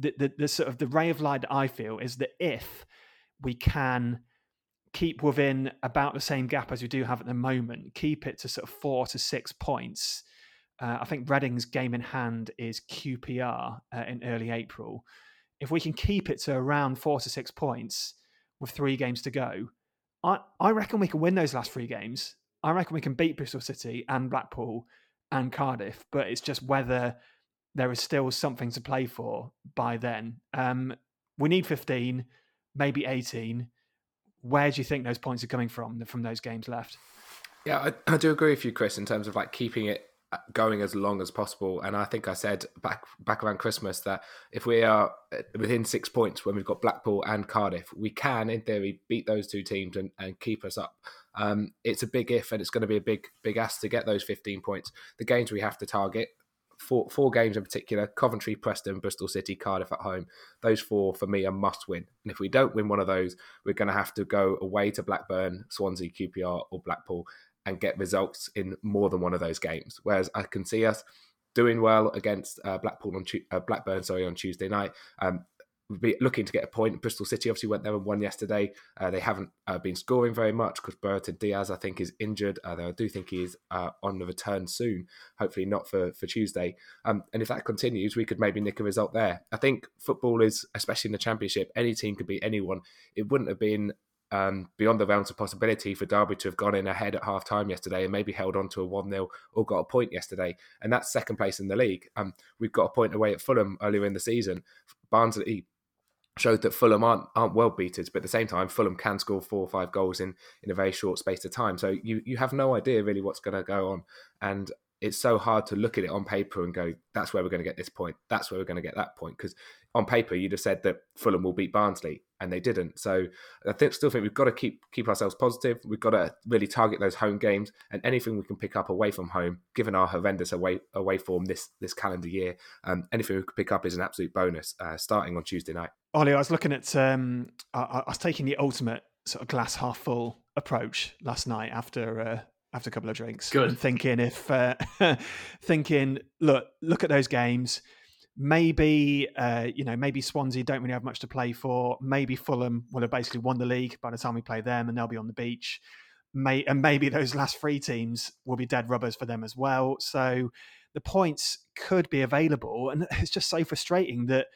D: that the, the sort of the ray of light that I feel is that if we can keep within about the same gap as we do have at the moment, keep it to sort of four to six points. Uh, I think Reading's game in hand is QPR uh, in early April. If we can keep it to around four to six points with three games to go, I, I reckon we can win those last three games. I reckon we can beat Bristol City and Blackpool and Cardiff, but it's just whether there is still something to play for by then. Um, we need 15, maybe 18. Where do you think those points are coming from from those games left?
E: Yeah, I, I do agree with you, Chris, in terms of like keeping it uh, going as long as possible. And I think I said back back around Christmas that if we are uh, within six points when we've got Blackpool and Cardiff, we can, in theory, beat those two teams and, and keep us up. Um, it's a big if, and it's going to be a big big ask to get those 15 points. The games we have to target. Four, four games in particular Coventry, Preston, Bristol City, Cardiff at home. Those four for me are must win. And if we don't win one of those, we're going to have to go away to Blackburn, Swansea, QPR, or Blackpool and get results in more than one of those games. Whereas I can see us doing well against uh, Blackpool on uh, Blackburn, sorry, on Tuesday night. Um, be looking to get a point. Bristol City obviously went there and won yesterday. Uh, they haven't uh, been scoring very much because Brereton Diaz, I think, is injured. Uh, though I do think he is uh, on the return soon. Hopefully not for for Tuesday. Um, and if that continues, we could maybe nick a result there. I think football is, especially in the Championship, any team could beat anyone. It wouldn't have been um, beyond the realms of possibility for Derby to have gone in ahead at half time yesterday and maybe held on to a 1 0 or got a point yesterday. And that's second place in the league. Um, we've got a point away at Fulham earlier in the season. Barnsley showed that Fulham aren't aren't well beaten, but at the same time, Fulham can score four or five goals in, in a very short space of time. So you, you have no idea really what's going to go on. And it's so hard to look at it on paper and go, that's where we're going to get this point. That's where we're going to get that point. Because on paper, you'd have said that Fulham will beat Barnsley, and they didn't. So I think, still think we've got to keep keep ourselves positive. We've got to really target those home games and anything we can pick up away from home, given our horrendous away away form this this calendar year. Um, anything we could pick up is an absolute bonus. Uh, starting on Tuesday night.
D: Ollie, I was looking at. Um, I, I, was taking the ultimate sort of glass half full approach last night after uh, after a couple of drinks.
F: Good.
D: thinking if uh, thinking, look, look at those games. Maybe uh, you know, maybe Swansea don't really have much to play for. Maybe Fulham will have basically won the league by the time we play them, and they'll be on the beach. May and maybe those last three teams will be dead rubbers for them as well. So the points could be available, and it's just so frustrating that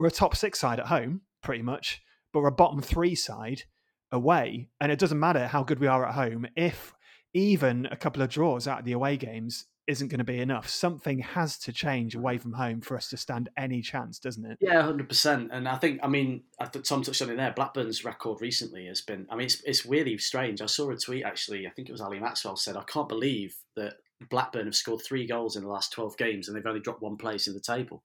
D: we're a top six side at home, pretty much, but we're a bottom three side away, and it doesn't matter how good we are at home if even a couple of draws out of the away games isn't going to be enough. Something has to change away from home for us to stand any chance, doesn't it?
F: Yeah, hundred percent. And I think, I mean, I think Tom touched on it there. Blackburn's record recently has been. I mean, it's it's really strange. I saw a tweet actually. I think it was Ali Maxwell said, "I can't believe that Blackburn have scored three goals in the last twelve games and they've only dropped one place in the table."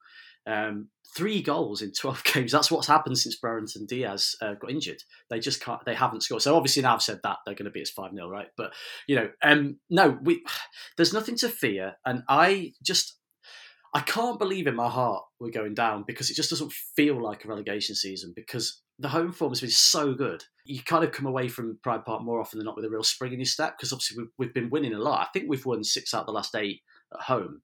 F: Um, three goals in 12 games. That's what's happened since Brereton Diaz uh, got injured. They just can't, they haven't scored. So obviously now I've said that they're going to be as 5 0, right? But, you know, um, no, we, there's nothing to fear. And I just, I can't believe in my heart we're going down because it just doesn't feel like a relegation season because the home form has been so good. You kind of come away from Pride Park more often than not with a real spring in your step because obviously we've, we've been winning a lot. I think we've won six out of the last eight at home.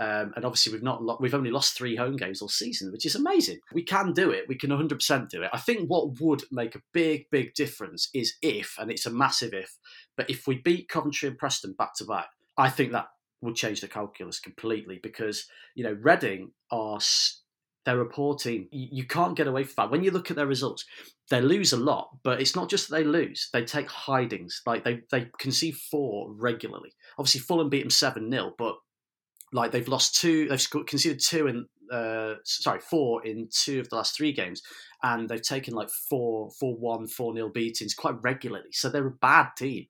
F: Um, and obviously, we've not lo- we've only lost three home games all season, which is amazing. We can do it. We can 100% do it. I think what would make a big, big difference is if, and it's a massive if, but if we beat Coventry and Preston back to back, I think that would change the calculus completely because you know Reading are they're a poor team. You, can't get away from that. When you look at their results, they lose a lot, but it's not just that they lose; they take hidings. Like they they concede four regularly. Obviously, Fulham beat them seven 0 but like they've lost two, they've conceded two in, uh, sorry, four in two of the last three games, and they've taken like four, four one, four nil beatings quite regularly. So they're a bad team.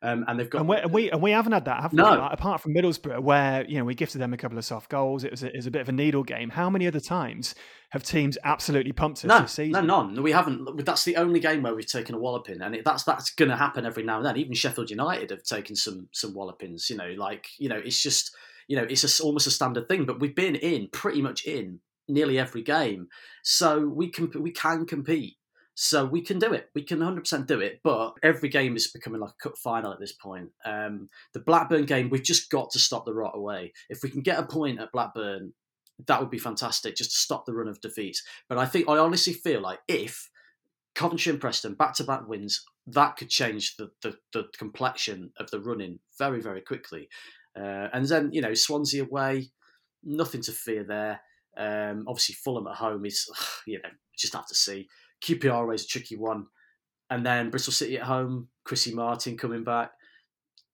F: Um, and they've got
D: and, and, we and we haven't had that, have
F: no.
D: we? Like, apart from Middlesbrough, where you know we gifted them a couple of soft goals. It was a, it was a bit of a needle game. How many other times have teams absolutely pumped us
F: no,
D: this season?
F: No, none. We haven't. That's the only game where we've taken a walloping, and it, that's that's going to happen every now and then. Even Sheffield United have taken some some wallopings. You know, like you know, it's just you know, it's a, almost a standard thing. But we've been in pretty much in nearly every game, so we can we can compete. So we can do it. We can 100% do it. But every game is becoming like a cup final at this point. Um, the Blackburn game, we've just got to stop the rot away. If we can get a point at Blackburn, that would be fantastic just to stop the run of defeats. But I think I honestly feel like if Coventry and Preston back to back wins, that could change the, the, the, complexion of the running very, very quickly. Uh, and then, you know, Swansea away, nothing to fear there. Um, obviously, Fulham at home is, you know, just have to see. QPR is a tricky one. And then Bristol City at home, Chrissy Martin coming back.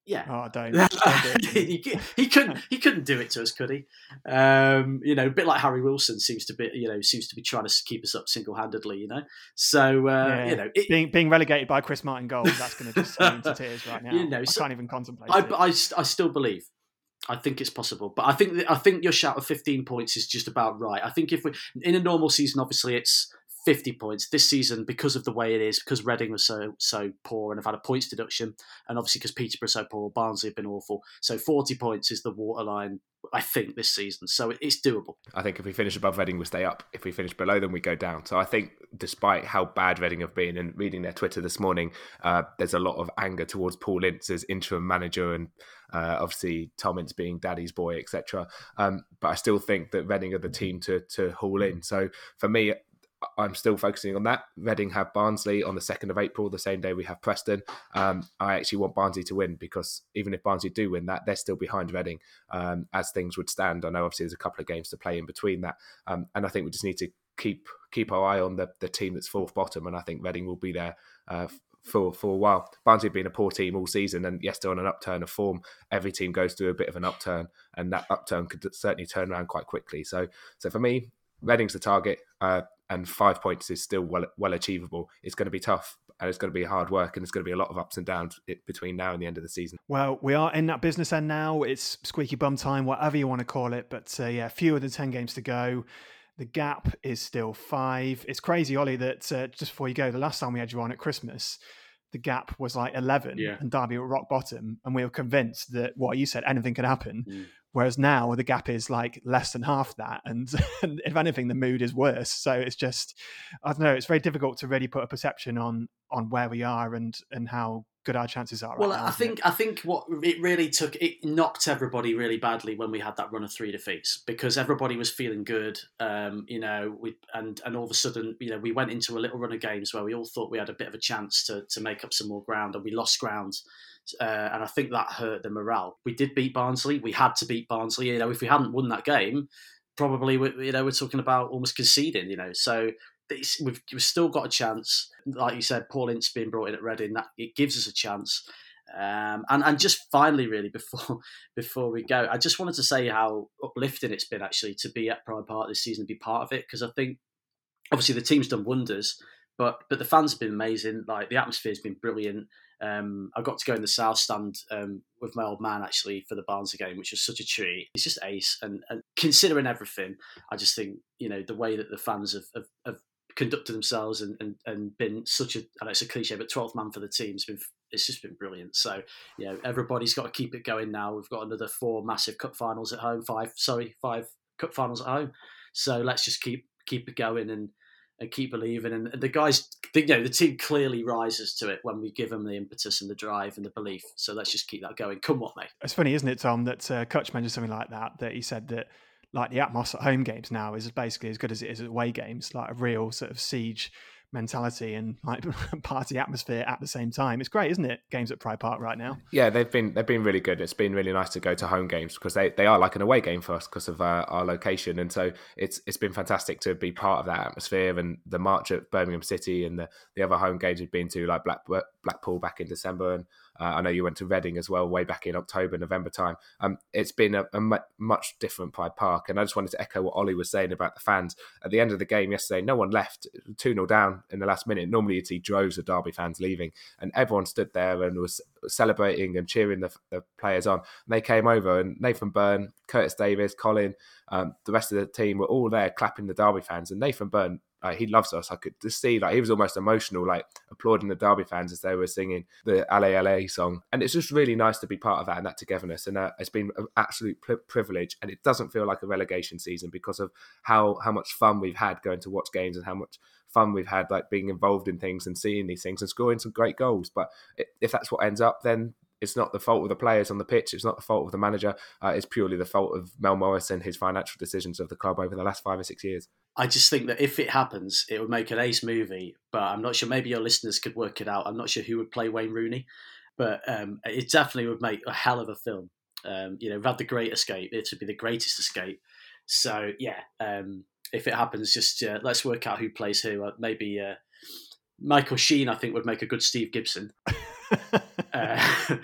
F: Yeah,
D: oh, don't. don't
F: he, he, couldn't. He couldn't do it to us, could he? Um, you know, a bit like Harry Wilson seems to be. You know, seems to be trying to keep us up single handedly. You know, so uh, yeah. you know,
D: it, being being relegated by Chris Martin goal, that's going to just send into tears right now. You know, I so, can't even contemplate.
F: I,
D: it.
F: I, I still believe I think it's possible, but I think I think your shout of 15 points is just about right. I think if we in a normal season, obviously it's 50 points this season because of the way it is, because Reading was so so poor and have had a points deduction, and obviously because Peterborough so poor, Barnsley have been awful. So 40 points is the waterline, I think, this season. So it's doable.
E: I think if we finish above Reading, we stay up. If we finish below them, we go down. So I think, despite how bad Reading have been, and reading their Twitter this morning, uh, there's a lot of anger towards Paul Ince as interim manager, and uh, obviously Tom Ince being daddy's boy, etc. Um, but I still think that Reading are the team to to haul in. So for me, I'm still focusing on that. Reading have Barnsley on the 2nd of April, the same day we have Preston. Um, I actually want Barnsley to win because even if Barnsley do win that, they're still behind Reading um, as things would stand. I know obviously there's a couple of games to play in between that. Um, and I think we just need to keep keep our eye on the, the team that's fourth bottom. And I think Reading will be there uh, for for a while. Barnsley have been a poor team all season, and yes, they're on an upturn of form. Every team goes through a bit of an upturn, and that upturn could certainly turn around quite quickly. So, so for me, Reading's the target. Uh, and five points is still well well achievable. It's going to be tough and it's going to be hard work and it's going to be a lot of ups and downs between now and the end of the season.
D: Well, we are in that business end now. It's squeaky bum time, whatever you want to call it. But uh, yeah, fewer than 10 games to go. The gap is still five. It's crazy, Ollie, that uh, just before you go, the last time we had you on at Christmas, the gap was like 11
F: yeah.
D: and Derby were rock bottom. And we were convinced that what you said, anything could happen.
F: Mm.
D: Whereas now the gap is like less than half that, and, and, if anything, the mood is worse. So it's just, I don't know, it's very difficult to really put a perception on on where we are and and how good our chances are.
F: Well,
D: right now,
F: I think
D: it?
F: I think what it really took it knocked everybody really badly when we had that run of three defeats because everybody was feeling good, um, you know, we and and all of a sudden, you know, we went into a little run of games where we all thought we had a bit of a chance to to make up some more ground, and we lost ground uh, and I think that hurt the morale. We did beat Barnsley. We had to beat Barnsley. You know, if we hadn't won that game, probably we, you know we're talking about almost conceding. You know, so we've, we've still got a chance. Like you said, Paul Ince being brought in at Reading, that it gives us a chance. Um, and and just finally, really before before we go, I just wanted to say how uplifting it's been actually to be at Pride Park this season, be part of it because I think obviously the team's done wonders, but but the fans have been amazing. Like the atmosphere's been brilliant. Um, I got to go in the south stand um, with my old man actually for the Barnsley game, which was such a treat. It's just ace, and, and, considering everything, I just think you know the way that the fans have, have, have conducted themselves and, and, and been such a know it's a cliche, but 12th man for the team has been it's just been brilliant. So you know everybody's got to keep it going now. We've got another four massive cup finals at home, five sorry five cup finals at home. So let's just keep keep it going and and keep believing. And the guys, you know, the team clearly rises to it when we give them the impetus and the drive and the belief. So let's just keep that going. Come what may.
D: It's funny, isn't it, Tom, that uh, Kutch mentioned something like that, that he said that like the atmosphere at home games now is basically as good as it is at away games, like a real sort of siege mentality and like party atmosphere at the same time. It's great, isn't it? Games at Pride Park right now.
E: Yeah, they've been they've been really good. It's been really nice to go to home games because they, they are like an away game for us because of uh, our location, and so it's it's been fantastic to be part of that atmosphere and the march at Birmingham City and the, the other home games we've been to like Black, Blackpool back in December and Uh, I know you went to Reading as well, way back in October, November time. Um, it's been a, a much different Pride Park, and I just wanted to echo what Ollie was saying about the fans. At the end of the game yesterday, no one left. Two 0 down in the last minute. Normally, you'd see droves of Derby fans leaving, and everyone stood there and was celebrating and cheering the, the players on. And they came over, and Nathan Byrne, Curtis Davies, Colin, um, the rest of the team were all there clapping the Derby fans, and Nathan Byrne he loves us. I could just see like he was almost emotional, like applauding the Derby fans as they were singing the LA LA song. And it's just really nice to be part of that and that togetherness. And uh, it's been an absolute privilege. And it doesn't feel like a relegation season because of how how much fun we've had going to watch games and how much fun we've had like being involved in things and seeing these things and scoring some great goals. But if that's what ends up, then it's not the fault of the players on the pitch. It's not the fault of the manager. Uh, it's purely the fault of Mel Morris and his financial decisions of the club over the last five or six years.
F: I just think that if it happens, it would make an ace movie. But I'm not sure. Maybe your listeners could work it out. I'm not sure who would play Wayne Rooney, but um, it definitely would make a hell of a film. Um, you know, we've had the Great Escape. It would be the greatest escape. So yeah, um, if it happens, just uh, let's work out who plays who. Uh, maybe uh, Michael Sheen, I think, would make a good Steve Gibson.
D: Uh,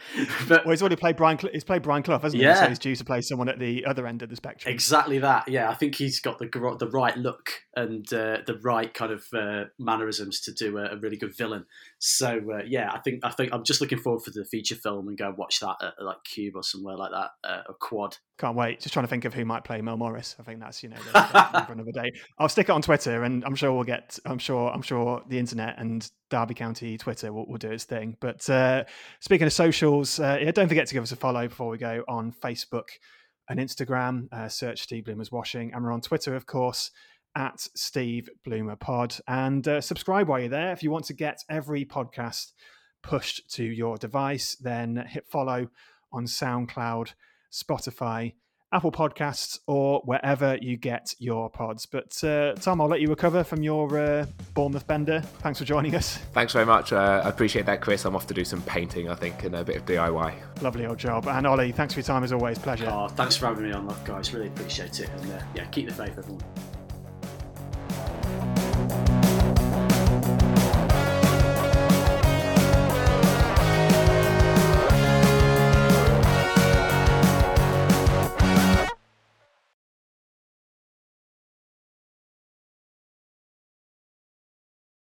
D: but well, he's already played Brian. He's played Brian Clough, hasn't
F: yeah.
D: he? So he's due to play someone at the other end of the spectrum.
F: Exactly that. Yeah, I think he's got the the right look and uh, the right kind of uh, mannerisms to do a, a, really good villain. So uh, yeah, I think I think I'm just looking forward for the feature film and go and watch that at like Cube or somewhere like that, uh, a quad.
D: Can't wait. Just trying to think of who might play Mel Morris. I think that's you know the, the another day. I'll stick it on Twitter, and I'm sure we'll get. I'm sure. I'm sure the internet and Derby County Twitter will, will do its thing. But uh, speaking of socials, uh, yeah, don't forget to give us a follow before we go on Facebook and Instagram. Uh, search Steve Bloomer's Washing, and we're on Twitter, of course, at Steve Bloomer Pod. And uh, subscribe while you're there. If you want to get every podcast pushed to your device, then hit follow on SoundCloud, Spotify Apple Podcasts, or wherever you get your pods. But uh, Tom, I'll let you recover from your uh, Bournemouth bender. Thanks for joining us.
E: Thanks very much. Uh, I appreciate that, Chris. I'm off to do some painting, I think, and a bit of DIY.
D: Lovely old job. And Ollie, thanks for your time as always. Pleasure.
F: Oh, thanks for having me on, guys. Really appreciate it. And uh, yeah, keep the faith, everyone.